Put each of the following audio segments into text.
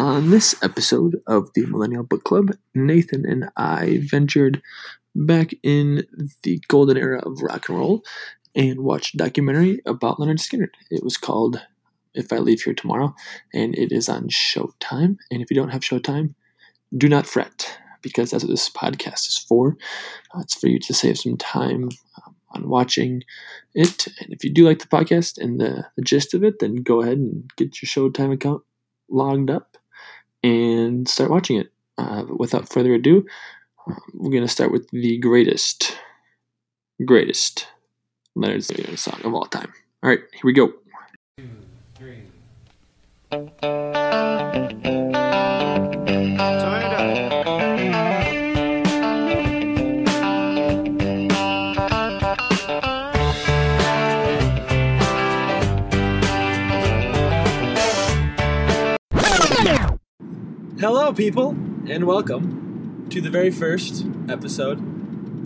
On this episode of the Millennial Book Club, Nathan and I ventured back in the golden era of rock and roll and watched a documentary about Lynyrd Skynyrd. It was called If I Leave Here Tomorrow, and it is on Showtime. And if you don't have Showtime, do not fret, because that's what this podcast is for. Uh, it's for you to save some time um, on watching it. And if you do like the podcast and the, the gist of it, then go ahead and get your Showtime account logged up and start watching it. Uh, without further ado, uh, we're going to start with the greatest, greatest Lynyrd Skynyrd song of all time. All right, here we go. Two, three. Hello, people, and welcome to the very first episode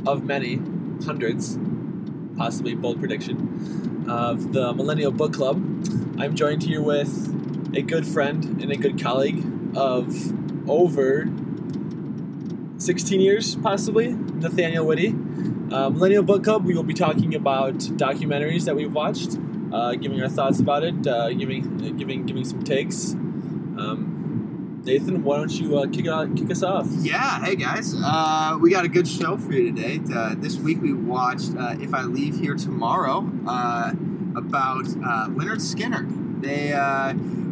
of many hundreds, possibly bold prediction, of the Millennial Book Club. I'm joined here with a good friend and a good colleague of over 16 years, possibly, Nathaniel Whitty. Uh, Millennial Book Club, we will be talking about documentaries that we've watched, uh, giving our thoughts about it, uh, giving, giving, giving some takes. Um, Nathan, why don't you uh, kick, out, kick us off? Yeah, hey guys. Uh, we got a good show for you today. Uh, this week we watched uh, If I Leave Here Tomorrow uh, about uh, Lynyrd Skynyrd. They,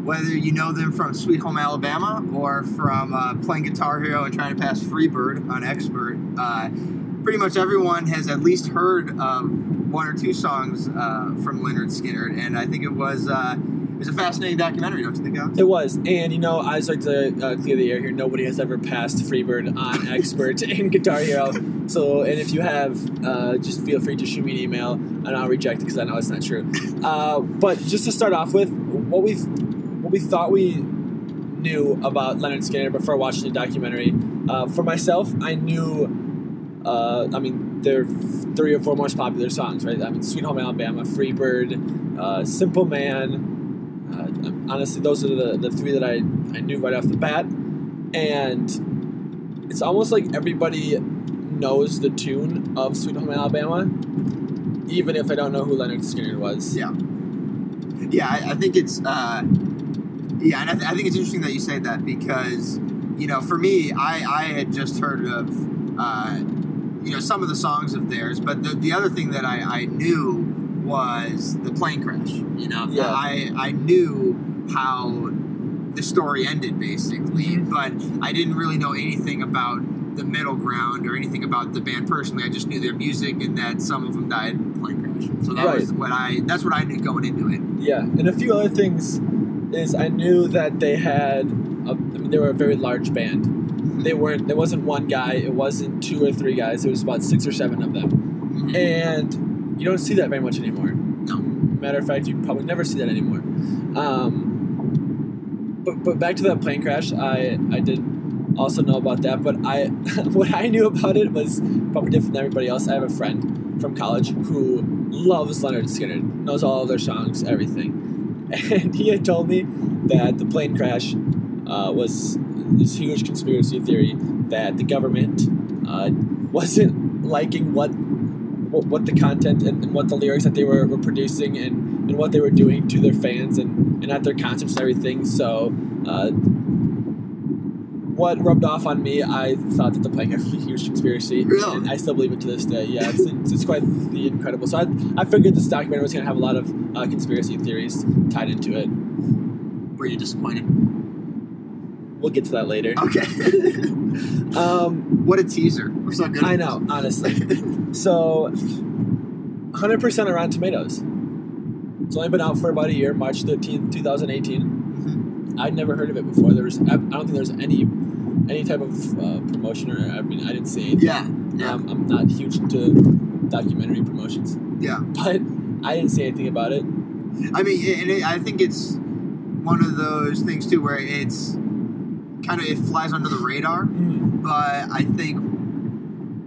whether you know them from Sweet Home Alabama or from playing Guitar Hero and trying to pass Freebird on Expert, pretty much everyone has at least heard one or two songs from Lynyrd Skynyrd, and I think it was was a fascinating documentary, don't you think, Alex? It was, and you know, I just like to uh, clear the air here. Nobody has ever passed Freebird on Expert in Guitar Hero. So, and if you have, uh, just feel free to shoot me an email, and I'll reject it because I know it's not true. Uh, but just to start off with, what we what we thought we knew about Lynyrd Skynyrd before watching the documentary. Uh, for myself, I knew. Uh, I mean, their three or four most popular songs, right? I mean, Sweet Home Alabama, Freebird, uh, Simple Man, uh, honestly, those are the, the three that I, I knew right off the bat. And it's almost like everybody knows the tune of Sweet Home Alabama, even if they don't know who Lynyrd Skynyrd was. Yeah. Yeah, I, I think it's. Uh, yeah, and I, th- I, think it's interesting that you say that because, you know, for me, I, I had just heard of, uh, you know, some of the songs of theirs, but the, the other thing that I, I knew was the plane crash. You know, yeah. I I knew how the story ended basically, mm-hmm. but I didn't really know anything about the middle ground or anything about the band personally. I just knew their music and that some of them died in plane crash. So that right. was what I that's what I knew going into it. Yeah, and a few other things is I knew that they had a, I mean they were a very large band. Mm-hmm. They weren't there wasn't one guy, it wasn't two or three guys, it was about six or seven of them. Mm-hmm. And you don't see that very much anymore. No. Matter of fact, you probably never see that anymore. Um, but but back to that plane crash, I I did also know about that. But I what I knew about it was probably different than everybody else. I have a friend from college who loves Lynyrd Skynyrd, knows all of their songs, everything, and he had told me that the plane crash uh, was this huge conspiracy theory that the government uh, wasn't liking what what, what the content and, and, what the lyrics that they were, were producing and, and what they were doing to their fans and, and at their concerts and everything. So, uh, what rubbed off on me, I thought that the plane was a huge conspiracy, really? and I still believe it to this day. Yeah, it's, it's, it's quite the incredible. So I, I figured this documentary was going to have a lot of uh, conspiracy theories tied into it. Were you disappointed? We'll get to that later. Okay. um, what a teaser. We're so good. I know, honestly. so, 100% on Rotten Tomatoes. It's only been out for about a year, March 13th, 2018. Mm-hmm. I'd never heard of it before. There was, I don't think there's any any type of uh, promotion or I mean I didn't see anything. Yeah, yeah. Um, I'm not huge into documentary promotions. Yeah, but I didn't see anything about it. I mean, and it, I think it's one of those things too where it's kind of it flies under the radar. Mm. But I think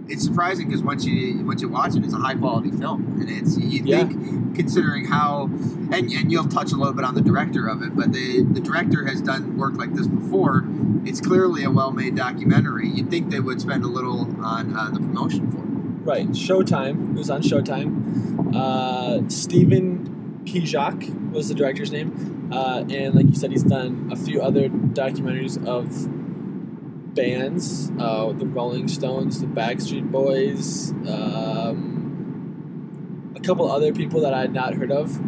it's surprising because once you once you watch it, it's a high quality film, and it's you Yeah. think considering how, and, and you'll touch a little bit on the director of it, but the the director has done work like this before. It's clearly a well made documentary. You'd think they would spend a little on uh, the promotion for it. Right, Showtime. It was on Showtime. Uh, Stephen Kijak was the director's name, uh, and like you said, he's done a few other documentaries of bands, uh, the Rolling Stones, the Backstreet Boys, um, a couple other people that I had not heard of.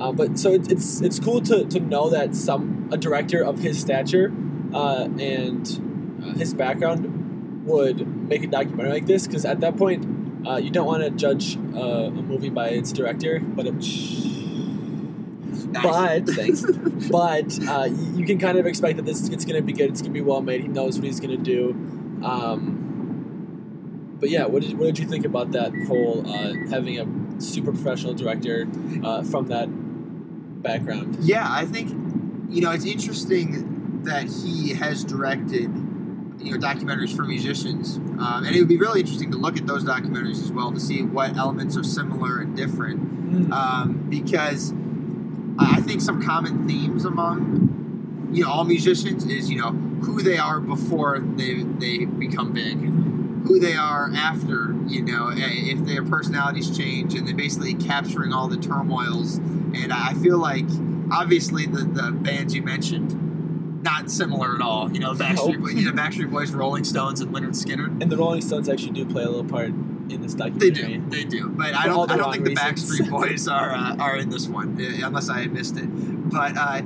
Uh, but so it, it's it's cool to, to know that some a director of his stature uh, and uh, his background would make a documentary like this because at that point uh, you don't want to judge uh, a movie by its director, but it, but but uh, you, can kind of expect that this it's going to be good. It's going to be well made. He knows what he's going to do. Um, but yeah, what did what did you think about that whole uh, having a super professional director uh, from that background? Yeah, I think you know it's interesting that he has directed you know documentaries for musicians, um, and it would be really interesting to look at those documentaries as well to see what elements are similar and different. Um, because I think some common themes among you know all musicians is you know who they are before they they become big, who they are after you know if their personalities change, and they're basically capturing all the turmoils. And I feel like obviously the the bands you mentioned. Not similar at all, you know. Backstreet, Nope. you know, Backstreet Boys, Rolling Stones, and Lynyrd Skynyrd. And the Rolling Stones actually do play a little part in this They do, they do, but I don't. I don't think the. Backstreet Boys are uh, are in this one, uh, unless I missed it. But uh,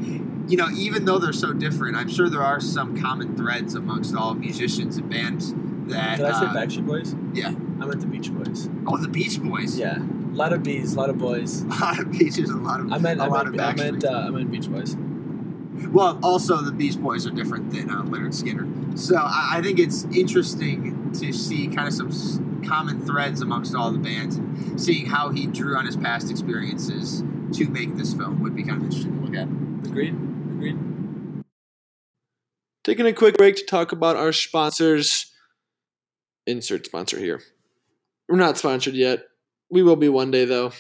you know, even though they're so different, I'm sure there are some common threads amongst all musicians and bands that. Did I say uh, Backstreet Boys? yeah. I meant the Beach Boys. Oh, the Beach Boys. Yeah, a lot of bees, a lot of boys. A lot of beaches a lot of I meant a I lot meant, of I meant, uh, I meant Beach Boys. Well, also the Beach Boys are different than uh, Lynyrd Skynyrd, so I, I think it's interesting to see kind of some common threads amongst all the bands, and seeing how he drew on his past experiences to make this film would be kind of interesting to look at. Agreed. Agreed. Taking a quick break to talk about our sponsors. Insert sponsor here. We're not sponsored yet. We will be one day, though.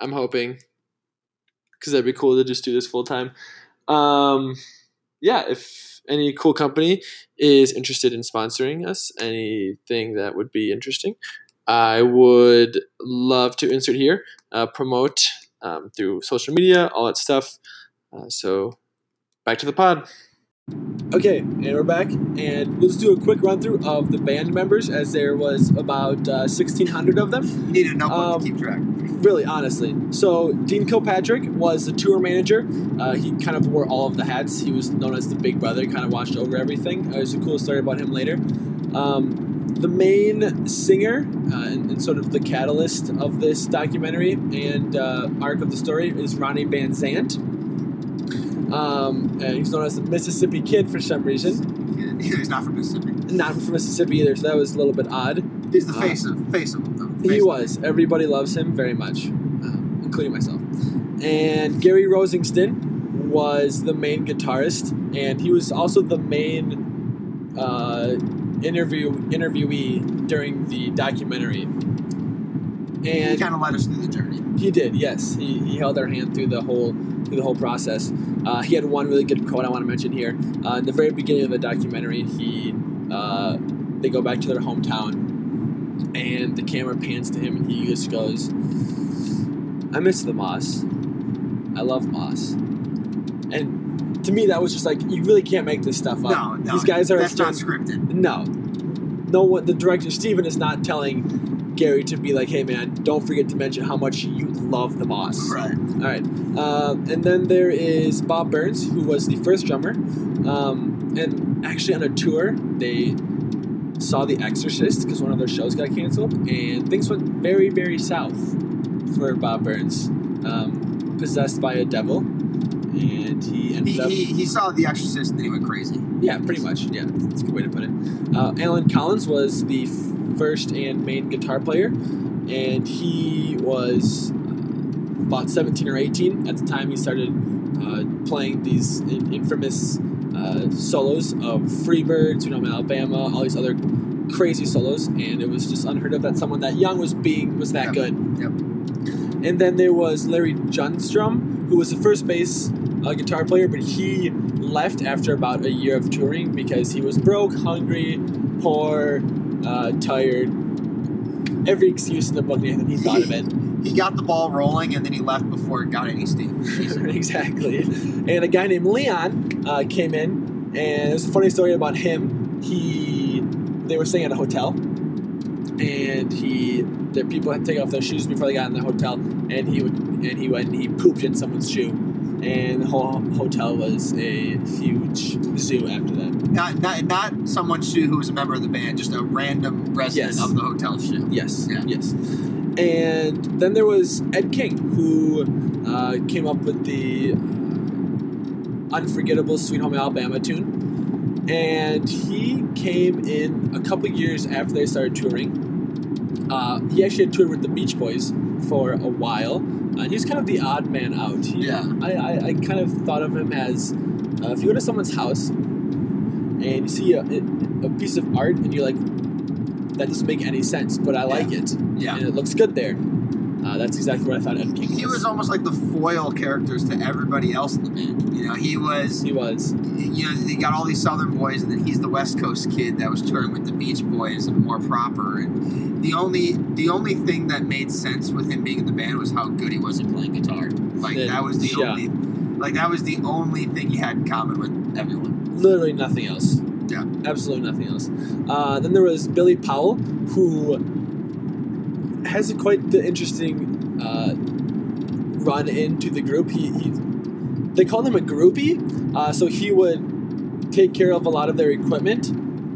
I'm hoping. Because that'd be cool to just do this full time. Um, yeah, if any cool company is interested in sponsoring us, anything that would be interesting, I would love to insert here, uh, promote um, through social media, all that stuff. Uh, so, back to the pod. Okay, and we're back, and we'll just do a quick run through of the band members, as there was about uh, 1,600 of them. You need Um, to keep track. Really, honestly. So Dean Kilpatrick was the tour manager. Uh, he kind of wore all of the hats. He was known as the Big Brother. Kind of watched over everything. Uh, there's a cool story about him later. Um, the main singer uh, and, and sort of the catalyst of this documentary and uh, arc of the story is Ronnie Van Zant. Um, and he's known as the Mississippi Kid for some reason. He's not from Mississippi. Not from Mississippi either, so that was a little bit odd. He's the Uh, face of face of them. He Face of was. Everybody loves him very much, uh, including myself. And Gary Rossington was the main guitarist, and he was also the main uh, interview interviewee during the documentary. and He kind of led us through the journey. he did, yes. He, he held our hand through the whole through the whole process. Uh, he had one really good quote I want to mention here. Uh, in the very beginning of the documentary, he uh, they go back to their hometown, and the camera pans to him, and he just goes, "I miss the moss. I love moss." And to me, that was just like you really can't make this stuff up. No, no. These guys are That's not scripted. no, no what The director Steven is not telling Gary to be like, "Hey, man, don't forget to mention how much you love the boss." Right. All right, um, and then there is Bob Burns, who was the first drummer, um, and actually on a tour they saw The Exorcist because one of their shows got canceled, and things went very, very south for Bob Burns, um, possessed by a devil, and he ended He, up. he, he saw The Exorcist and then he went crazy. Yeah, pretty much. Yeah, that's a good way to put it. Uh, Allen Collins was the first and main guitar player, and he was about 17 or 18 at the time he started uh, playing these in- infamous uh, solos of Freebird, Tune Home Alabama, all these other crazy solos, and it was just unheard of that someone that young was being was that Yep. good. Yep. And then there was Larry Junstrom, who was the first bass uh, guitar player, but he left after about a year of touring because he was broke, hungry, poor, uh, tired. Every excuse in the book, Nathan, he thought of it. He got the ball rolling and then he left before it got any steam. exactly. And a guy named Leon uh, came in, and there's a funny story about him. He, they were staying at a hotel, and he, the people had to take off their shoes before they got in the hotel, and he would, and he went and he pooped in someone's shoe, and the whole hotel was a huge zoo after that. Not, not not someone's shoe who was a member of the band, just a random resident Yes. of the hotel shoe. Yes, Yeah. yes. And then there was Ed King, who uh, came up with the unforgettable Sweet Home Alabama tune. And he came in a couple years after they started touring. Uh, he actually had toured with the Beach Boys for a while. Uh, and he's kind of the odd man out. He, Yeah. I, I, I kind of thought of him as uh, if you go to someone's house and you see a, a piece of art and you're like, that doesn't make any sense, but I like it Yeah. and it looks good there. That's exactly what I thought Ed King was. He was almost like the foil characters to everybody else in the band. You know, he was He was. you know, they got all these Southern boys, and then he's the West Coast kid that was touring with the Beach Boys and more proper. And the only the only thing that made sense with him being in the band was how good he was at playing guitar. Like Yeah. that was the Yeah. only like that was the only thing he had in common with everyone. Literally nothing else. Yeah. Absolutely nothing else. Uh, then there was Billy Powell, who has quite the interesting uh, run into the group. He, he they called him a groupie, uh, so he would take care of a lot of their equipment,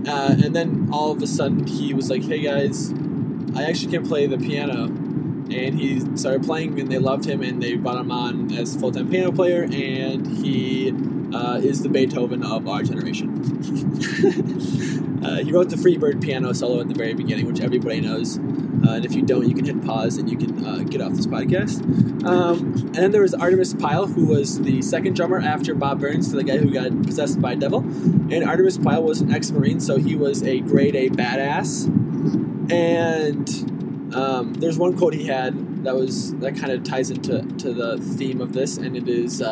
uh, and then all of a sudden he was like, "Hey guys, I actually can play the piano." And he started playing, and they loved him, and they brought him on as full time piano player, and he uh, is the Beethoven of our generation. uh, he wrote the Freebird piano solo at the very beginning, which everybody knows. Uh, and if you don't, you can hit pause and you can uh, get off this podcast. Um, and then there was Artimus Pyle, who was the second drummer after Bob Burns, the guy who got possessed by a devil. And Artimus Pyle was an ex-marine, so he was a grade A badass. And um, there's one quote he had that was that kind of ties into to the theme of this, and it is.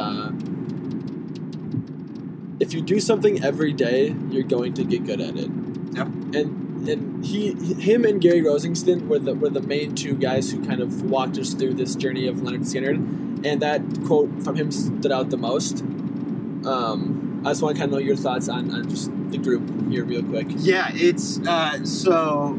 If you do something every day, you're going to get good at it. Yep. And and he, him and Gary Rossington were the were the main two guys who kind of walked us through this journey of Lynyrd Skynyrd, and that quote from him stood out the most. Um, I just want to kind of know your thoughts on, on just the group here, real quick. Yeah, it's uh, so.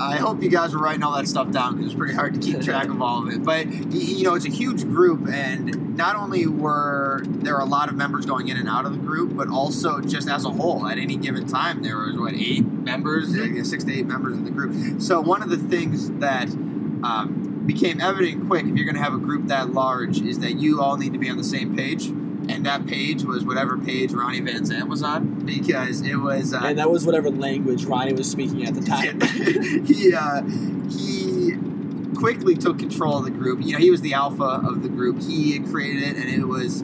I hope you guys were writing all that stuff down because it's pretty hard to keep track of all of it. But you know, it's a huge group, and not only were there a lot of members going in and out of the group, but also just as a whole, at any given time, there was what eight members, six to eight members in the group. So one of the things that um, became evident quick, if you're going to have a group that large, is that you all need to be on the same page. And that page was whatever page Ronnie Van Zant was on, because it was. Uh, And that was whatever language Ronnie was speaking at the time. he uh, he quickly took control of the group. You know, he was the alpha of the group. He had created it, and it was,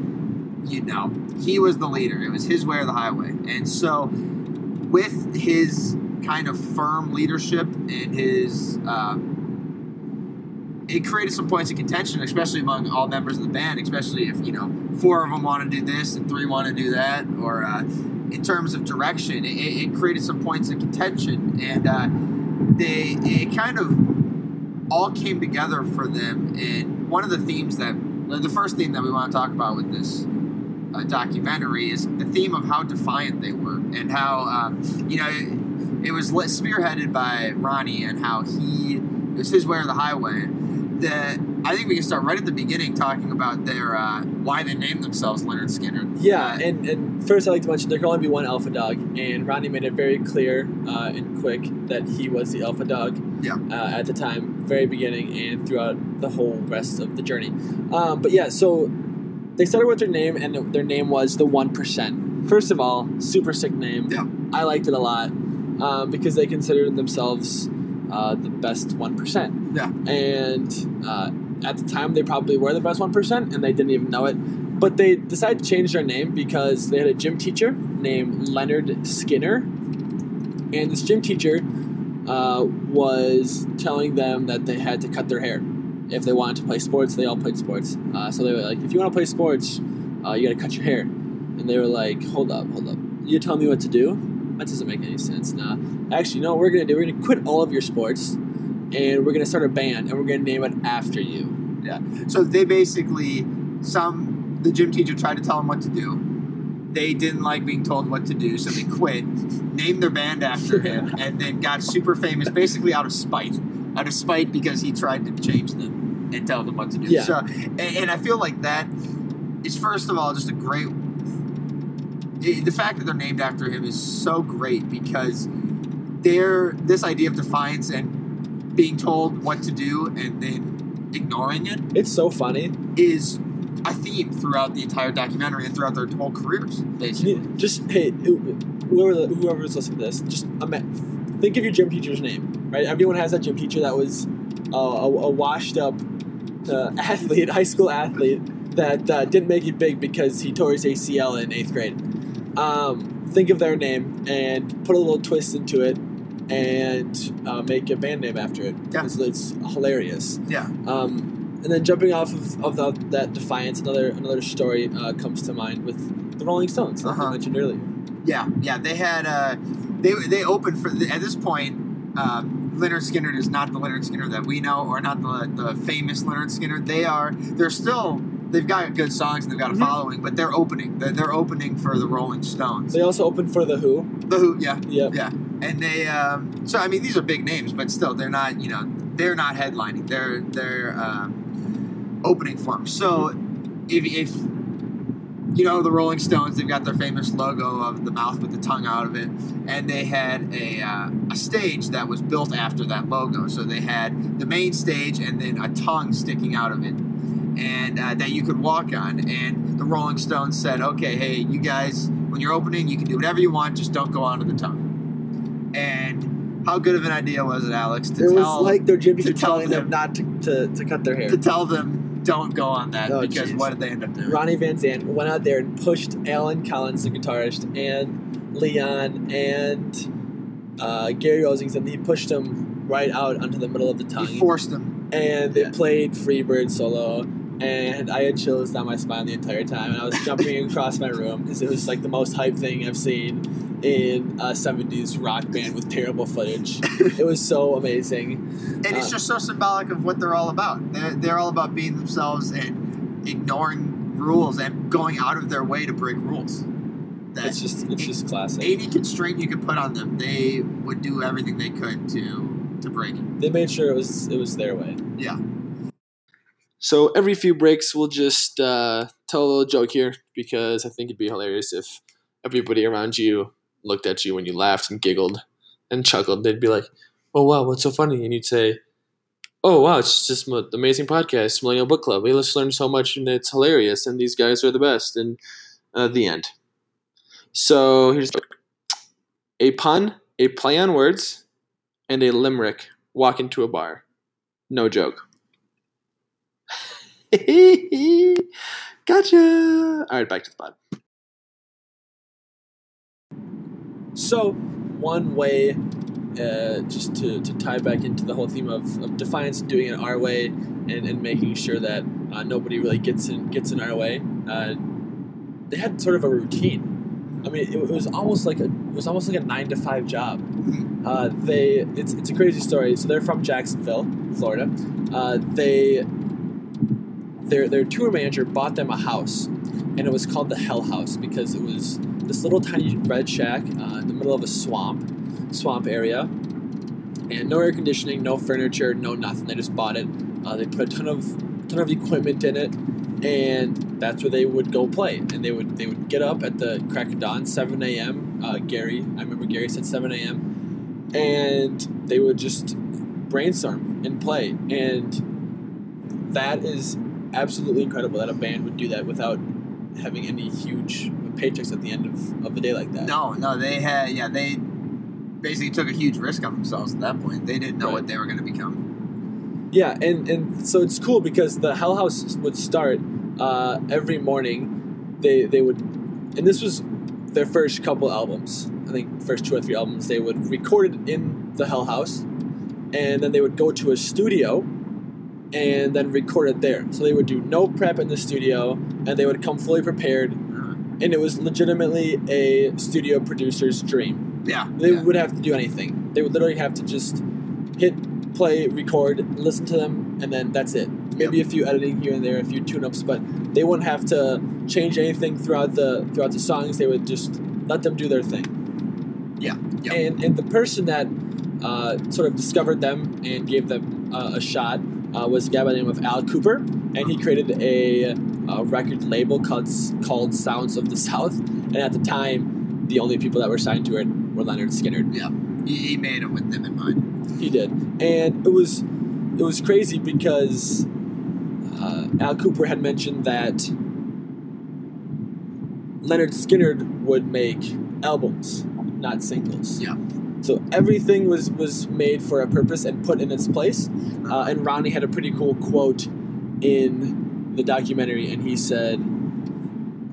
you know, he was the leader. It was his way or the highway. And so, with his kind of firm leadership and his. Uh, it created some points of contention, especially among all members of the band, especially if, you know, four of them want to do this and three want to do that, or uh, in terms of direction, it, it created some points of contention. And uh, they it kind of all came together for them. And one of the themes that the first theme that we want to talk about with this uh, documentary is the theme of how defiant they were and how um, you know it, it was spearheaded by Ronnie and how he it was his way or the highway. The I think we can start right at the beginning talking about their uh, why they named themselves Leonard Skinner. Yeah, Uh, and, and first I'd like to mention there can only be one alpha dog, and Ronnie made it very clear uh, and quick that he was the alpha dog Yeah. uh, at the time, very beginning, and throughout the whole rest of the journey. Um, but yeah, so they started with their name, and their name was the 1%. First of all, super sick name. Yeah. I liked it a lot um, because they considered themselves uh, the best 1%. Yeah. And uh, at the time, they probably were the best 1%, and they didn't even know it. But they decided to change their name because they had a gym teacher named Leonard Skinner. and this gym teacher uh, was telling them that they had to cut their hair if they wanted to play sports. They all played sports, uh, so they were like, "If you want to play sports, uh, you got to cut your hair." And they were like, "Hold up, hold up! You're telling me what to do? That doesn't make any sense." Nah, actually, no. What we're gonna do? We're gonna quit all of your sports, and we're gonna start a band, and we're gonna name it after you. Yeah. So they basically, some the gym teacher tried to tell them what to do. They didn't like being told what to do, so they quit, named their band after him, and then got super famous, basically out of spite. Out of spite because he tried to change them and tell them what to do. Yeah. So, and, and I feel like that is first of all just a great. The fact that they're named after him is so great because they're this idea of defiance and being told what to do and then ignoring it It's so funny. is a theme throughout the entire documentary and throughout their whole careers, basically. Just hey, whoever whoever's listening to this, just think of your gym teacher's name, right? Everyone has that gym teacher that was uh, a, a washed up uh, athlete, high school athlete that uh, didn't make it big because he tore his ACL in eighth grade. Um, think of their name and put a little twist into it, and uh, make a band name after it. Yeah. It's, it's hilarious. Yeah. Um, and then jumping off of, of the, that defiance, another another story uh, comes to mind with the Rolling Stones, like Uh-huh. I mentioned earlier. Yeah, yeah. They had uh, they they opened for at this point. Um, Lynyrd Skynyrd is not the Lynyrd Skynyrd that we know, or not the the famous Lynyrd Skynyrd. They are. They're still. They've got good songs and they've got a Mhm. following, but they're opening. They're, they're opening for the Rolling Stones. They also opened for the Who. The Who, yeah, yeah, yeah. And they. Um, so I mean, these are big names, but still, they're not. You know, they're not headlining. They're they're um, opening for them. So if if you know the Rolling Stones, they've got their famous logo of the mouth with the tongue out of it, and they had a uh, a stage that was built after that logo. So they had the main stage and then a tongue sticking out of it, and uh, that you could walk on. And the Rolling Stones said, "Okay, hey, you guys, when you're opening, you can do whatever you want, just don't go onto the tongue." And how good of an idea was it, Alex, to It was tell like their gym to tell telling them them- not to, to, to cut their hair. to tell them don't go on that Oh, because jeez. what did they end up doing? Ronnie Van Zant went out there and pushed Allen Collins, the guitarist, and Leon and uh, Gary Rosings, and he pushed them right out onto the middle of the tongue. He forced them. and they Yeah. played Freebird solo, and I had chills down my spine the entire time, and I was jumping across my room because it was like the most hype thing I've seen in a '70s rock band with terrible footage. it was so amazing. And it's Uh, just so symbolic of what they're all about. They're, they're all about being themselves and ignoring rules and going out of their way to break rules. That It's just it's just classic. any constraint you could put on them, they would do everything they could to to break it. They made sure it was it was their way. Yeah. So every few breaks, we'll just uh, tell a little joke here because I think it'd be hilarious if everybody around you looked at you when you laughed and giggled and chuckled. They'd be like, "Oh wow, what's so funny?" And you'd say, "Oh wow, it's just an amazing podcast, Millennial Book Club. We just learned so much and it's hilarious, and these guys are the best." And uh, the end. So here's a pun, a play on words, and a limerick walk into a bar. No joke. gotcha. All right, back to the pod. So, one way, uh, just to, to tie back into the whole theme of, of Defiance doing it our way and, and making sure that uh, nobody really gets in gets in our way, uh, they had sort of a routine. I mean, it, it was almost like a it was almost like a nine to five job. Uh, they it's, it's a crazy story. So they're from Jacksonville, Florida. Uh, they their their tour manager bought them a house, and it was called the Hell House because it was this little tiny red shack uh, in the middle of a swamp, swamp area, and no air conditioning, no furniture, no nothing. They just bought it. Uh, they put a ton of ton of equipment in it, and that's where they would go play. And they would they would get up at the crack of dawn, seven a.m. Uh, Gary, I remember Gary said seven a.m. And they would just brainstorm and play, and that is absolutely incredible that a band would do that without having any huge paychecks at the end of, of the day like that. No, no, they had yeah, they basically took a huge risk on themselves at that point. They didn't know Right. what they were going to become. Yeah, and, and so it's cool because the Hell House would start uh, every morning. They they would, and this was their first couple albums, I think first two or three albums, they would record it in the Hell House, and then they would go to a studio, and then record it there. So they would do no prep in the studio, and they would come fully prepared, and it was legitimately a studio producer's dream. Yeah. They yeah. wouldn't have to do anything. They would literally have to just hit play, record, listen to them, and then that's it. Maybe a few editing here and there, a few tune-ups, but they wouldn't have to change anything throughout the throughout the songs. They would just let them do their thing. Yeah. Yeah. And and the person that uh, sort of discovered them and gave them uh, a shot uh, was a guy by the name of Al Kooper, and he created a, a record label called called Sounds of the South. And at the time, the only people that were signed to it were Lynyrd Skynyrd. yeah. He, he made it with them in mind. He did, and it was it was crazy because uh, Al Kooper had mentioned that Lynyrd Skynyrd would make albums, not singles. Yeah. So everything was was made for a purpose and put in its place. Uh, and Ronnie had a pretty cool quote in the documentary, and he said,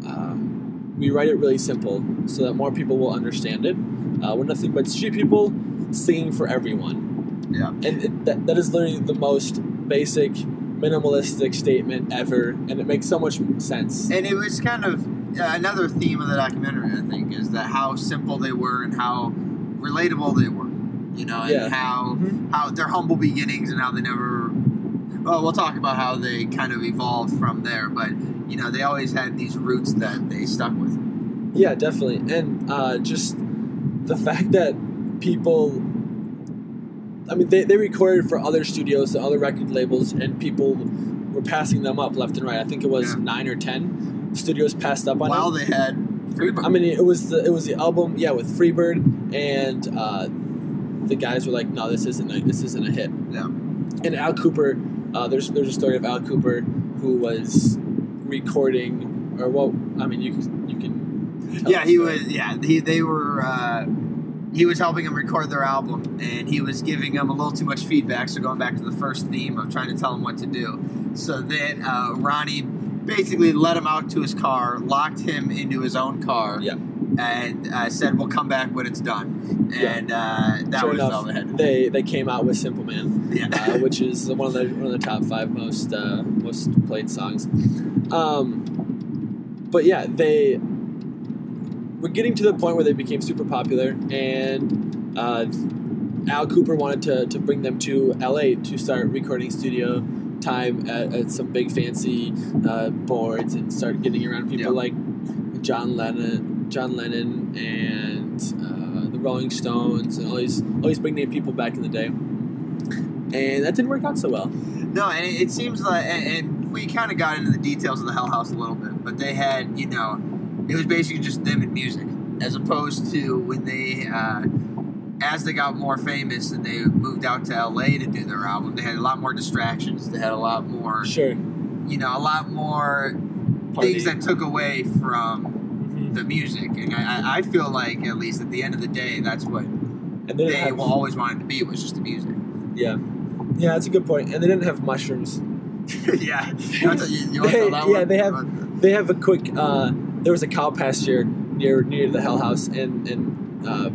uh, "We write it really simple so that more people will understand it. Uh, we're nothing but street people singing for everyone." Yeah. And it, that, that is literally the most basic, minimalistic statement ever, and it makes so much sense. And it was kind of uh, another theme of the documentary, I think, is that how simple they were and how relatable they were. You know, and Yeah. how Mhm. how their humble beginnings and how they never. Well, we'll talk about how they kind of evolved from there, but you know, they always had these roots that they stuck with. Yeah, definitely. And uh, just the fact that people, I mean, they, they recorded for other studios, the other record labels, and people were passing them up left and right. I think it was Yeah. nine or ten studios passed up on While it. they had Freebird. I mean, it was the it was the album, yeah, with Freebird, and uh, the guys were like, "No, this isn't a, this isn't a hit." Yeah. And Al Kooper, uh, there's there's a story of Al Kooper who was recording, or well, I mean, you can you can. tell yeah, he was. Yeah, he they were. Uh, he was helping them record their album, and he was giving them a little too much feedback. So going back to the first theme of trying to tell them what to do. So then uh, Ronnie basically let him out to his car, locked him into his own car, Yeah. and uh, said, "We'll come back when it's done." Yeah. And uh, that Sure was enough, all they had. They they came out with Simple Man, Yeah. uh, which is one of the one of the top five most uh, most played songs. Um, but yeah, they were getting to the point where they became super popular, and uh, Al Kooper wanted to, to bring them to LA to start recording studio time at, at some big fancy uh, boards and start getting around people Yeah. like John Lennon, John Lennon, and uh, the Rolling Stones, and all these all these big name people back in the day. And that didn't work out so well. No, and it, it seems like, and, and we kind of got into the details of the Hell House a little bit, but they had, you know, it was basically just them and music, as opposed to when they, uh, as they got more famous and they moved out to LA to do their album, they had a lot more distractions. They had a lot more, Sure. you know, a lot more Party. things that took away from Mhm. the music. And I, I- I feel like, at least at the end of the day, that's what And they didn't they have, will always wanted to be was just the music. yeah, yeah, that's a good point. And they didn't have mushrooms. yeah, you want to, you, you want to that Yeah, one? they have- They have a quick. Uh, there was a cow pasture near near the Hell House, and and uh,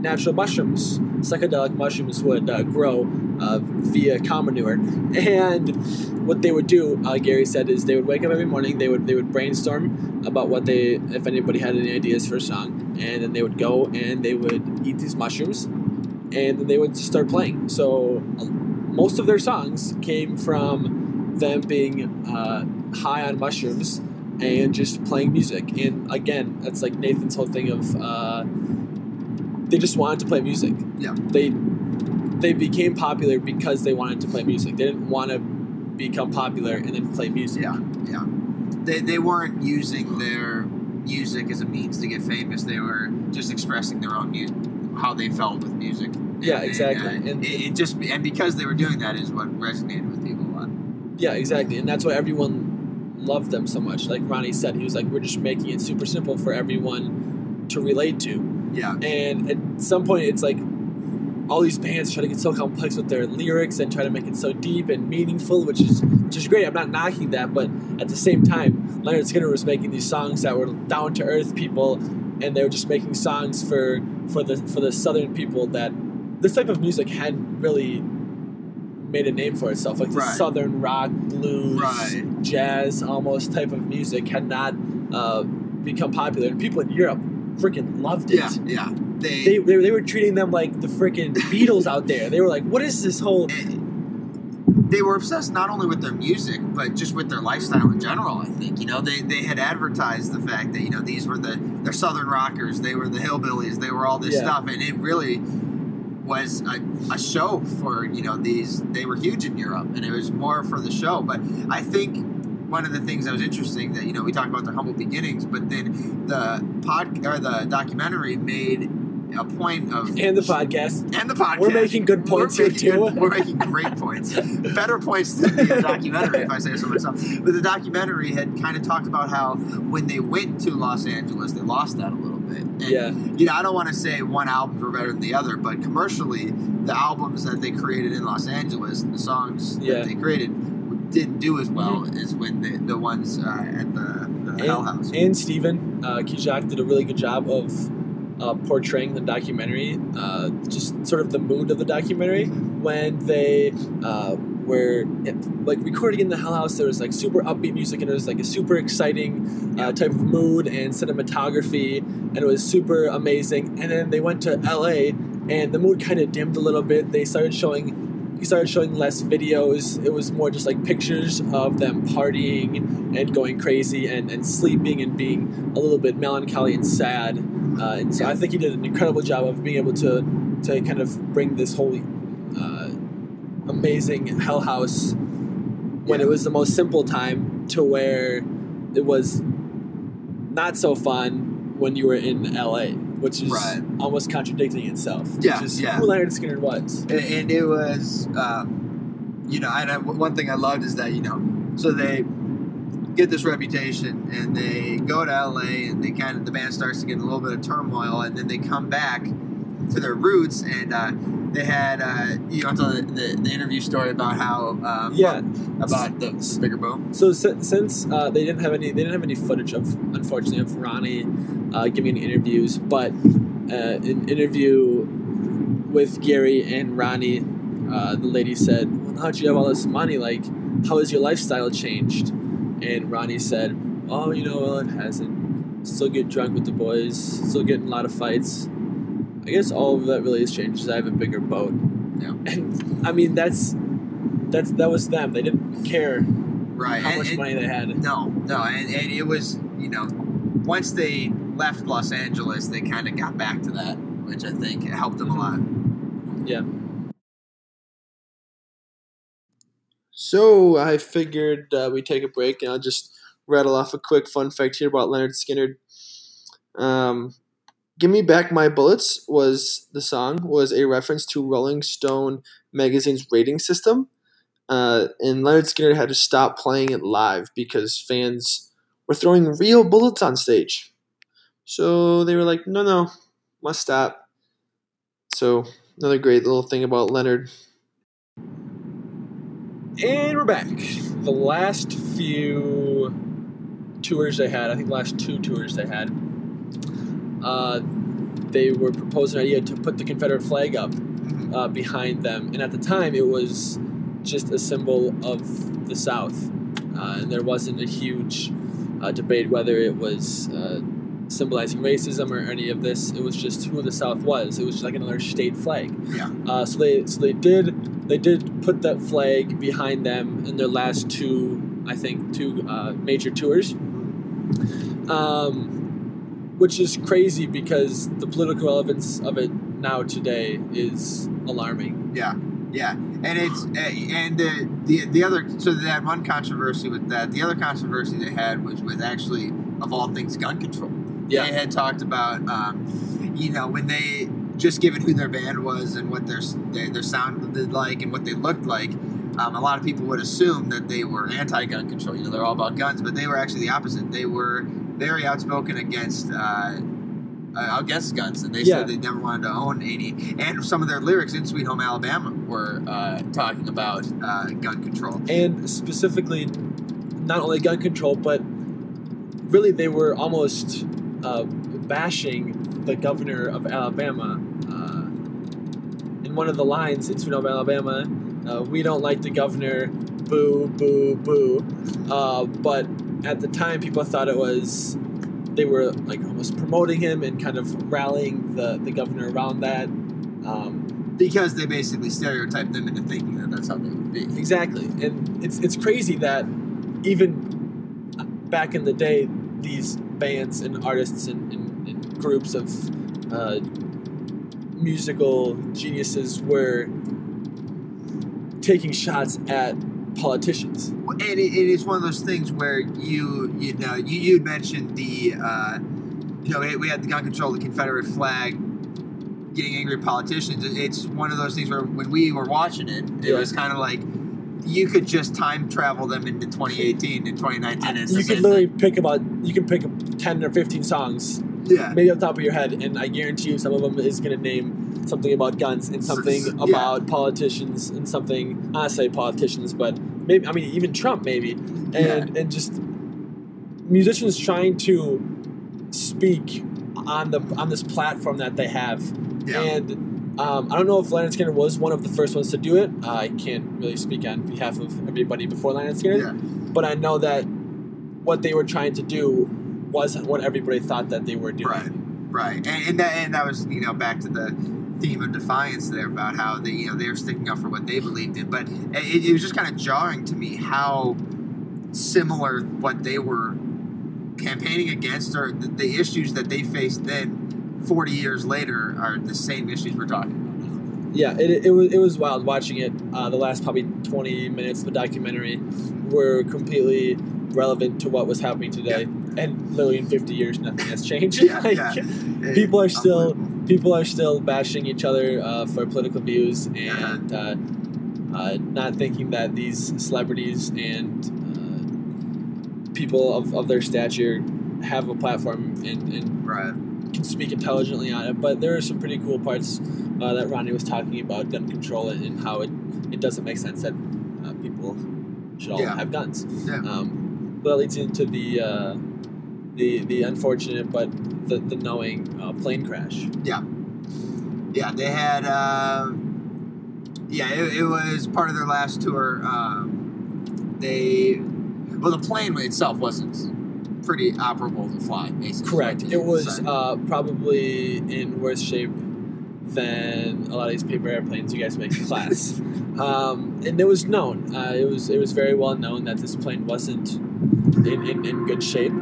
natural mushrooms, psychedelic mushrooms, would uh, grow uh, via cow manure. And what they would do, uh, Gary said, is they would wake up every morning. They would they would brainstorm about what they, if anybody had any ideas for a song, and then they would go and they would eat these mushrooms, and then they would start playing. So uh, most of their songs came from them being uh, high on mushrooms and just playing music. And again, that's like Nathan's whole thing of uh, they just wanted to play music. Yeah. They they became popular because they wanted to play music. They didn't want to become popular and then play music. Yeah, yeah. They, they weren't using their music as a means to get famous. They were just expressing their own music, how they felt with music. Yeah, And- exactly. And, uh, And- it, it just and because they were doing that is what resonated with people a lot. Yeah, exactly. And that's why everyone loved them so much. Like Ronnie said, he was like, we're just making it super simple for everyone to relate to. Yeah, And at some point, it's like all these bands try to get so complex with their lyrics and try to make it so deep and meaningful, which is which is great. I'm not knocking that, but at the same time, Lynyrd Skynyrd was making these songs that were down to earth people, and they were just making songs for for the for the southern people that this type of music hadn't really made a name for itself. Like the Right. southern rock, blues, Right. jazz, almost type of music had not uh, become popular, and people in Europe freaking loved it Yeah, yeah. They, they, they, they were treating them like the freaking Beatles out there. They were like, what is this whole. they were obsessed not only with their music but just with their lifestyle in general i think you know they, they had advertised the fact that you know these were the they're southern rockers they were the hillbillies they were all this Yeah. stuff and it really was a, a show for you know these they were huge in europe and it was more for the show but i think one of the things that was interesting that you know we talked about their humble beginnings but then the pod or the documentary made a point of And the podcast. and the podcast. We're making good points We're here, making too. good- we're making great points, better points than the documentary, if I say so myself. But the documentary had kind of talked about how when they went to Los Angeles, they lost that a little bit. And, Yeah. You know, I don't want to say one album were better than the other, but commercially, the albums that they created in Los Angeles, and the songs Yeah. that they created, didn't do as well Mm-hmm. as when the, the ones uh, at the, the Hell House. And, Stephen Steven uh, Kijak did a really good job of uh, portraying the documentary, uh, just sort of the mood of the documentary when they uh, were like recording in the Hell House. There was like super upbeat music and it was like a super exciting uh, type of mood and cinematography, and it was super amazing. And then they went to LA, and the mood kind of dimmed a little bit. They started showing. He started showing less videos. It was more just like pictures of them partying and going crazy and, and sleeping and being a little bit melancholy and sad. Uh, and so I think he did an incredible job of being able to to kind of bring this whole uh, amazing Hell House when it was the most simple time to where it was not so fun when you were in LA, which is Right. almost contradicting itself. Yeah, which is yeah. who Lynyrd Skynyrd was. and, and it was um, you know and I, one thing i loved is that you know so they get this reputation and they go to la and they kind of the band starts to get a little bit of turmoil and then they come back to their roots and uh, they had uh, you know the, the, the interview story about how um, Yeah. about the bigger bow So si- since uh, they didn't have any, they didn't have any footage of, unfortunately, of Ronnie uh, giving interviews. But uh, in interview with Gary and Ronnie, uh, the lady said, well, "How'd you have all this money? Like, how has your lifestyle changed?" And Ronnie said, "Oh, you know, well, it hasn't. Still get drunk with the boys. Still get in a lot of fights. I guess all of that really has changed. Is I have a bigger boat. Yeah. And I mean, that's." That's that was them. They didn't care right how and, much and- money they had. no no and, and it was you know once they left los angeles they kind of got back to that which i think helped them a lot Yeah. So I figured uh, we take a break, and I'll just rattle off a quick fun fact here about Lynyrd Skynyrd. Um, "Give Me Back My Bullets" was the song was a reference to Rolling Stone magazine's rating system, uh, and Lynyrd Skynyrd had to stop playing it live because fans were throwing real bullets on stage. So they were like, "No, no, must stop." So another great little thing about Leonard. And we're back. The last few tours they had, I think last two tours they had, uh, they were proposing an idea to put the Confederate flag up uh, behind them. And at the time, it was just a symbol of the South. Uh, and there wasn't a huge uh, debate whether it was uh, symbolizing racism or any of this. It was just who the South was. It was just like another state flag. Yeah. Uh, so they so they did they did put that flag behind them in their last two I think two uh, major tours. Um, which is crazy because the political relevance of it now today is alarming. Yeah, yeah, and it's eh, and the the the other so they had one controversy with that. The other controversy they had was with actually of all things gun control. Yeah. they had talked about um, you know when they just given who their band was and what their their, their sounded like and what they looked like. Um, a lot of people would assume that they were anti-gun control. You know, they're all about guns, but they were actually the opposite. They were very outspoken against uh, uh, against guns, and they Yeah. said they never wanted to own any. And some of their lyrics in Sweet Home Alabama were uh, talking about uh, gun control. and specifically not only gun control, but really they were almost uh, bashing the governor of Alabama. Uh, in one of the lines in Sweet Home Alabama, uh, we don't like the governor, boo, boo, boo. Uh, but at the time, people thought it was they were like almost promoting him and kind of rallying the, the governor around that. Um, Because they basically stereotyped them into thinking that that's how they would be. Exactly, and it's it's crazy that even back in the day, these bands and artists and, and, and groups of uh, musical geniuses were taking shots at politicians. And it, it is one of those things where you you know you you'd mentioned the uh, you know we had the gun control, the Confederate flag, getting angry at politicians. It's one of those things where when we were watching it, it Yeah. was kind of like you could just time travel them into 2018 and 2019. And You could literally pick about you can pick ten or fifteen songs, yeah. maybe off the top of your head, and I guarantee you some of them is going to name something about guns and something Yeah. about politicians and something. I say politicians, but maybe I mean even Trump maybe, and Yeah. and just musicians trying to speak on the on this platform that they have, Yeah. and. Um, I don't know if Lynyrd Skynyrd was one of the first ones to do it. Uh, I can't really speak on behalf of everybody before Lynyrd Skynyrd, Yeah. but I know that what they were trying to do wasn't what everybody thought that they were doing. Right. Right, and, and that and that was you know back to the theme of defiance there about how they you know they were sticking up for what they believed in, but it, it was just kind of jarring to me how similar what they were campaigning against or the, the issues that they faced then. Forty years later, are the same issues we're talking about. Yeah, it, it was it was wild watching it. Uh, the last probably twenty minutes of the documentary were completely relevant to what was happening today, and literally in fifty years, nothing has changed. Yeah, Like, yeah. People are still. People are still bashing each other uh, for political views and uh, uh, not thinking that these celebrities and uh, people of, of their stature have a platform and, and right. can speak intelligently on it. But there are some pretty cool parts uh, that Ronnie was talking about gun control and, how it, it doesn't make sense that uh, people should all Yeah. have guns. Yeah. Um, but that leads into the uh, the the unfortunate but the, the knowing uh, plane crash. Yeah, yeah, they had. Uh, yeah, it, it was part of their last tour. Um, they, well, the plane itself wasn't pretty operable to fly. Basically, Correct. It was uh, probably in worse shape than a lot of these paper airplanes you guys make in class. um, and it was known. Uh, it was it was very well known that this plane wasn't in, in, in good shape.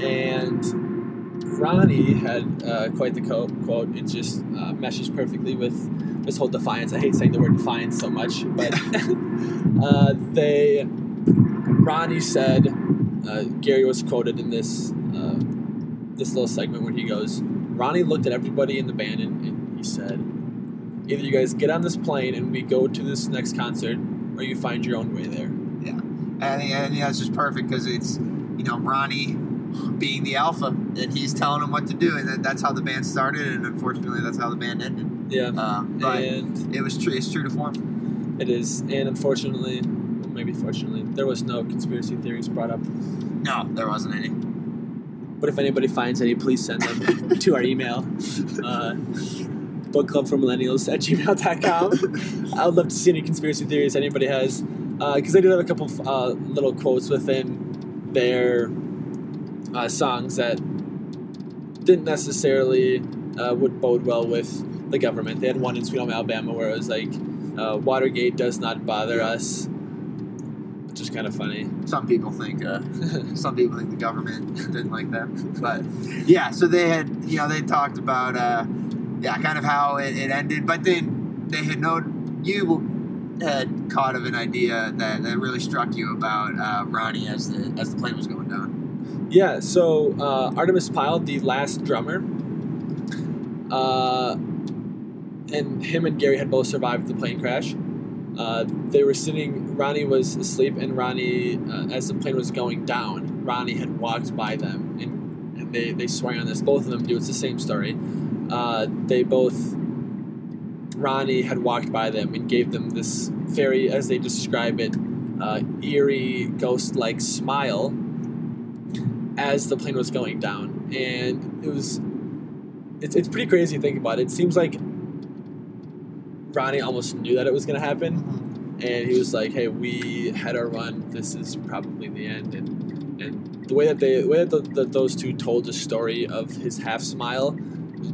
And Ronnie had uh, quite the quote. Quote. It just uh, meshes perfectly with this whole defiance. I hate saying the word defiance so much, but uh, they. Ronnie said, uh, Gary was quoted in this uh, this little segment where he goes, Ronnie looked at everybody in the band and, and he said, either you guys get on this plane and we go to this next concert, or you find your own way there. Yeah, and I think, I think that's just perfect because it's you know Ronnie being the alpha and he's telling them what to do, and that, that's how the band started, and unfortunately that's how the band ended. Yeah, Um, but and it was true. It's true to form. it is. And unfortunately, well, maybe fortunately, there was no conspiracy theories brought up. No, there wasn't any. But if anybody finds any, please send them to our email. Uh, bookclubformillennials at gmail.com. I would love to see any conspiracy theories anybody has. Because I do have a couple of uh, little quotes within their uh, songs that didn't necessarily uh, would bode well with the government. They had one in Sweet Home, Alabama, where it was like, uh, Watergate does not bother us. Which is kind of funny. Some people think. Uh, some people think the government didn't like them. But yeah, so they had, you know, they talked about, uh, yeah, kind of how it, it ended. But then they had known you had caught of an idea that, that really struck you about uh, Ronnie as the as the plane was going down. Yeah, so uh, Artimus Pyle, the last drummer, uh, and him and Gary had both survived the plane crash. Uh, they were sitting, Ronnie was asleep, and Ronnie, uh, as the plane was going down, Ronnie had walked by them and, they they swear on this. Both of them do. It's the same story. Uh, they both Ronnie had walked by them and gave them this very, as they describe it, uh, eerie, ghost-like smile as the plane was going down, and it was. It's, it's pretty crazy to think about. It. it seems like Ronnie almost knew that it was going to happen, mm-hmm. and he was like, "Hey, we had our run. This is probably the end." And and the way that they, the way that, the, that those two told the story of his half smile,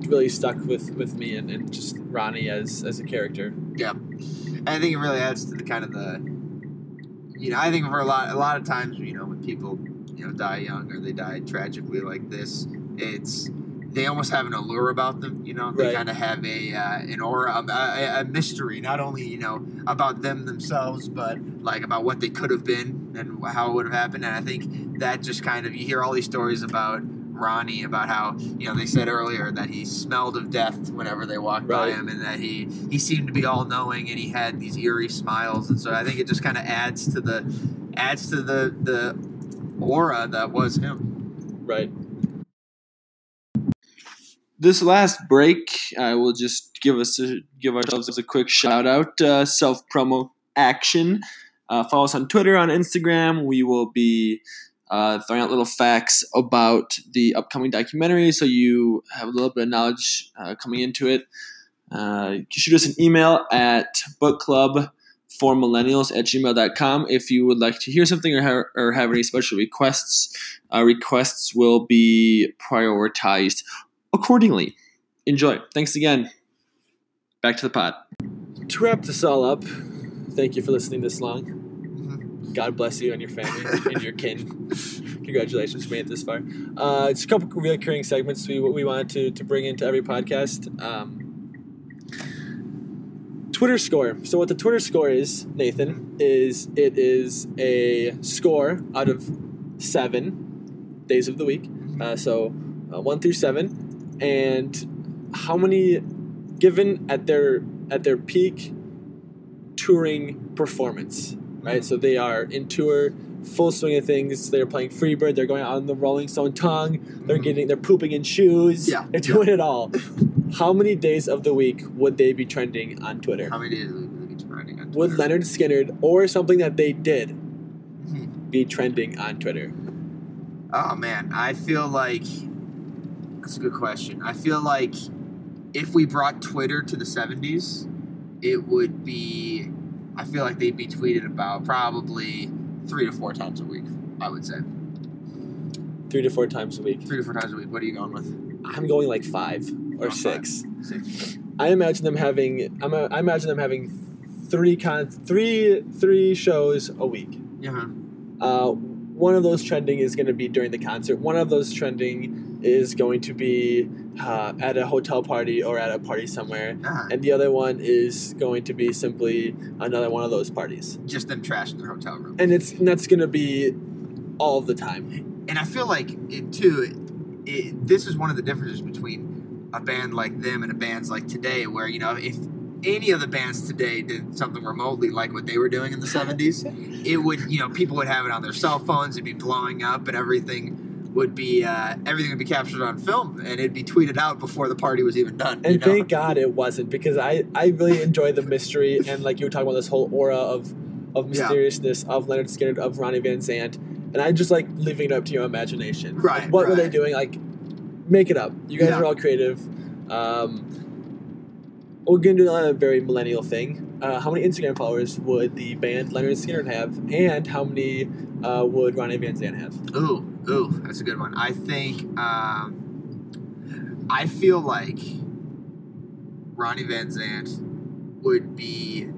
really stuck with with me and, and just Ronnie as as a character. Yeah, and I think it really adds to the kind of the, you know, I think for a lot a lot of times, you know, when people you know die young or they die tragically like this, it's they almost have an allure about them. You know, they Right. kind of have a uh, an aura, a, a, a mystery, not only you know about them themselves, but like about what they could have been and how it would have happened. And I think that just kind of you hear all these stories about. Ronnie about how you know they said earlier that he smelled of death whenever they walked by him and that he he seemed to be all knowing and he had these eerie smiles and so I think it just kind of adds to the adds to the the aura that was him. Right. this last break, I will just give us a, give ourselves a quick shout out. Uh, Self promo action. Uh, follow us on Twitter, on Instagram. We will be uh, throwing out little facts about the upcoming documentary, so you have a little bit of knowledge uh, coming into it. Uh, you can shoot us an email at bookclub for millennials at gmail.com if you would like to hear something or, ha- or have any special requests. Uh, requests will be prioritized accordingly. Enjoy. Thanks again. Back to the pod. To wrap this all up, thank you for listening this long. Mm-hmm. God bless you and your family and your kin. Congratulations for made it this far. Uh, it's a couple recurring segments we we wanted to, to bring into every podcast. Um, Twitter score. So what the Twitter score is, Nathan, is it is a score out of seven days of the week. Uh, so uh, one through seven, and how many given at their at their peak touring performance, right? So they are in tour, full swing of things. They're playing Freebird. They're going out on the Rolling Stone tongue. They're Mhm. getting. They're pooping in shoes. Yeah, they're doing it all. How many days of the week would they be trending on Twitter? How many days will we be trending on Would Lynyrd Skynyrd or something that they did be trending on Twitter? Oh man, I feel like that's a good question. I feel like if we brought Twitter to the '70s, it would be. I feel like they'd be tweeted about probably three to four times a week. I would say Three to four times a week. three to four times a week. What are you going with? I'm going like five or six. Six. I imagine them having. I'm a, I imagine them having three con three three shows a week. Yeah. Uh, one of those trending is going to be during the concert. One of those trending is going to be uh, at a hotel party or at a party somewhere, Uh-huh. and the other one is going to be simply another one of those parties. Just them trashing their hotel room. And it's and that's going to be all the time. And I feel like it too. It, this is one of the differences between a band like them and a bands like today, where you know if any of the bands today did something remotely like what they were doing in the '70s, it would you know people would have it on their cell phones, it'd be blowing up, and everything would be uh, everything would be captured on film, and it'd be tweeted out before the party was even done. And you know? thank God it wasn't because I, I really enjoy the mystery and like you were talking about this whole aura of of Yeah. mysteriousness of Lynyrd Skynyrd of Ronnie Van Zant, and I just like leaving it up to your imagination. Right, Like, what were they doing? Like, make it up. You guys Yeah. are all creative. Um, we're gonna do another very millennial thing. Uh, how many Instagram followers would the band Lynyrd Skynyrd have, and how many uh, would Ronnie Van Zant have? Ooh, ooh, that's a good one. I think um, I feel like Ronnie Van Zant would be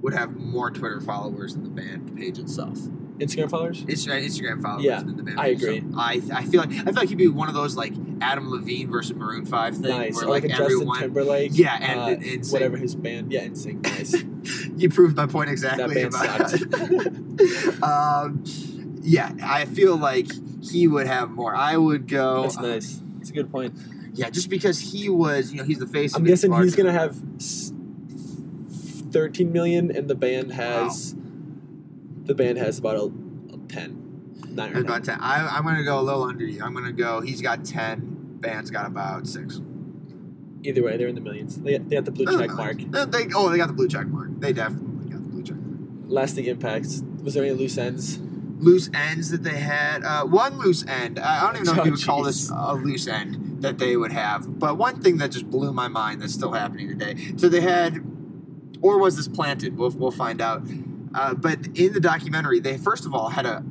would have more Twitter followers than the band page itself. Instagram followers? Instagram, Instagram followers Yeah, than the band. I agree. itself. I I feel like I feel like he'd be one of those like Adam Levine versus Maroon Five thing Nice. where like, like, everyone. Timberlake. Yeah, and uh, whatever his band. Yeah, insane. Nice. You proved my point exactly. That band about sucked. um, yeah, I feel like he would have more. I would go. That's uh, nice. That's a good point. Yeah, just because he was, you know, he's the face. I'm guessing he's gonna have 13 million, and the band has the band has about a, a 10. nine or About 10. I, I'm going to go a little under you. I'm going to go, he's got 10. Band's got about six. Either way, they're in the millions. They, they have the blue check mark. They, they- oh, they got the blue check mark. They definitely got the blue check mark. Lasting impacts. Was there any loose ends? Loose ends that they had. Uh, one loose end. I don't even know if Oh, you would call this a loose end that they would have. But one thing that just blew my mind that's still happening today. So they had, or was this planted? We'll, we'll find out. Uh, but in the documentary, they first of all had a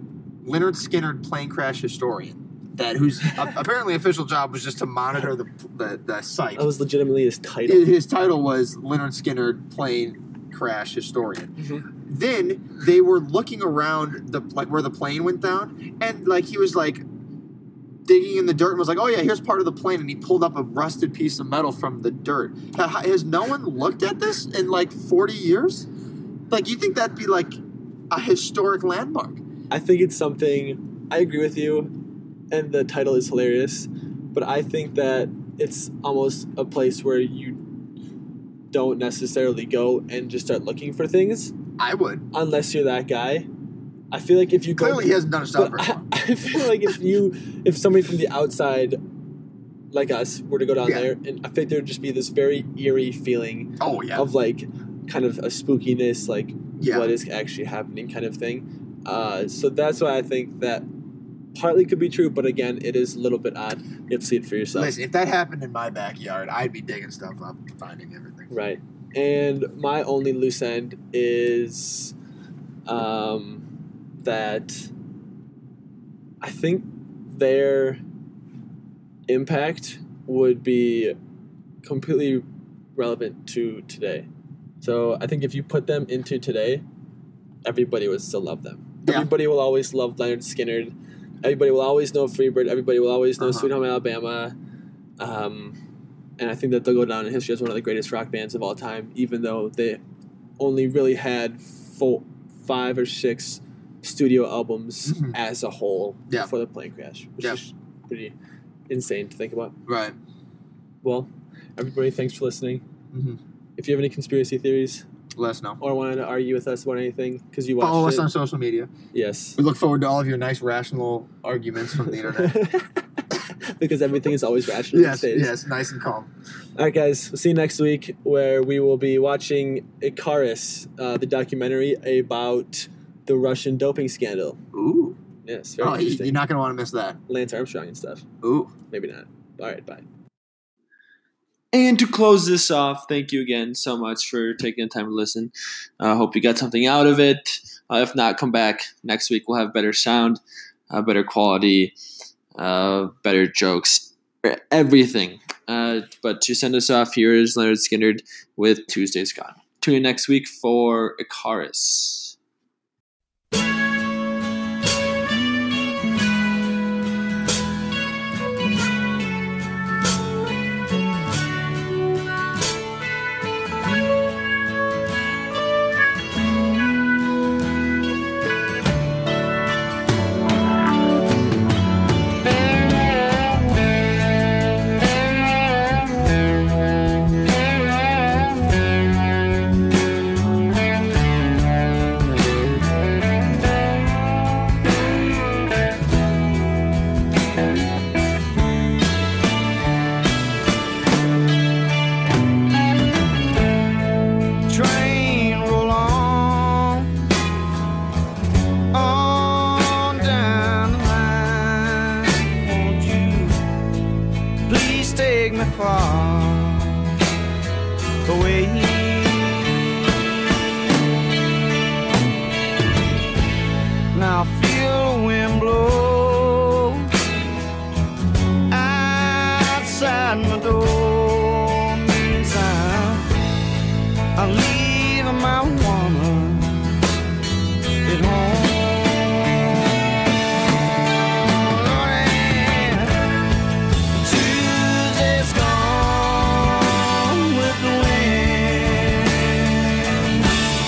Lynyrd Skynyrd plane crash historian. That whose apparently official job was just to monitor the the, the site. That was legitimately his title. his title was Lynyrd Skynyrd plane crash historian. Mhm. Then they were looking around the like where the plane went down, and like he was like digging in the dirt and was like, "Oh yeah, here's part of the plane," and he pulled up a rusted piece of metal from the dirt. Has no one looked at this in like forty years? Like you think that'd be like a historic landmark? I think it's something. I agree with you, and the title is hilarious, but I think that it's almost a place where you don't necessarily go and just start looking for things I would. unless you're that guy. I feel like if you go, Clearly, he hasn't done but very I. I feel like if you, if somebody from the outside, like us, were to go down Yeah. there, and I think there'd just be this very eerie feeling Oh yeah, of like, kind of a spookiness, like yeah. what is actually happening kind of thing. Uh, so that's why I think that partly could be true, but again, it is a little bit odd. You have to see it for yourself. Listen, if that happened in my backyard, I'd be digging stuff up, finding everything. Right. And my only loose end is um, that I think their impact would be completely relevant to today. So I think if you put them into today, everybody would still love them. Yeah. Everybody will always love Lynyrd Skynyrd. Everybody will always know Freebird. Everybody will always know Uh-huh. Sweet Home Alabama. Um, and I think that they'll go down in history as one of the greatest rock bands of all time, even though they only really had four, five or six studio albums Mhm. as a whole Yeah. before the plane crash, which Yeah. is pretty insane to think about. Right. Well, everybody, thanks for listening. Mm-hmm. If you have any conspiracy theories Let us know. or want to argue with us about anything, because you watched Follow it, us on social media. yes, We look forward to all of your nice, rational arguments from the internet. because everything is always rational yes, these days. yes, nice and calm. All right, guys. We'll see you next week, where we will be watching Icarus, uh, the documentary about the Russian doping scandal. Ooh. Yes, very Oh, you- interesting. you're not going to want to miss that. Lance Armstrong and stuff. Ooh. Maybe not. All right, bye. And to close this off, thank you again so much for taking the time to listen. I uh, hope you got something out of it. Uh, if not, come back next week. We'll have better sound, uh, better quality, uh, better jokes, everything. Uh, but to send us off, here is Lynyrd Skynyrd with Tuesday's Gone. Tune in next week for Icarus.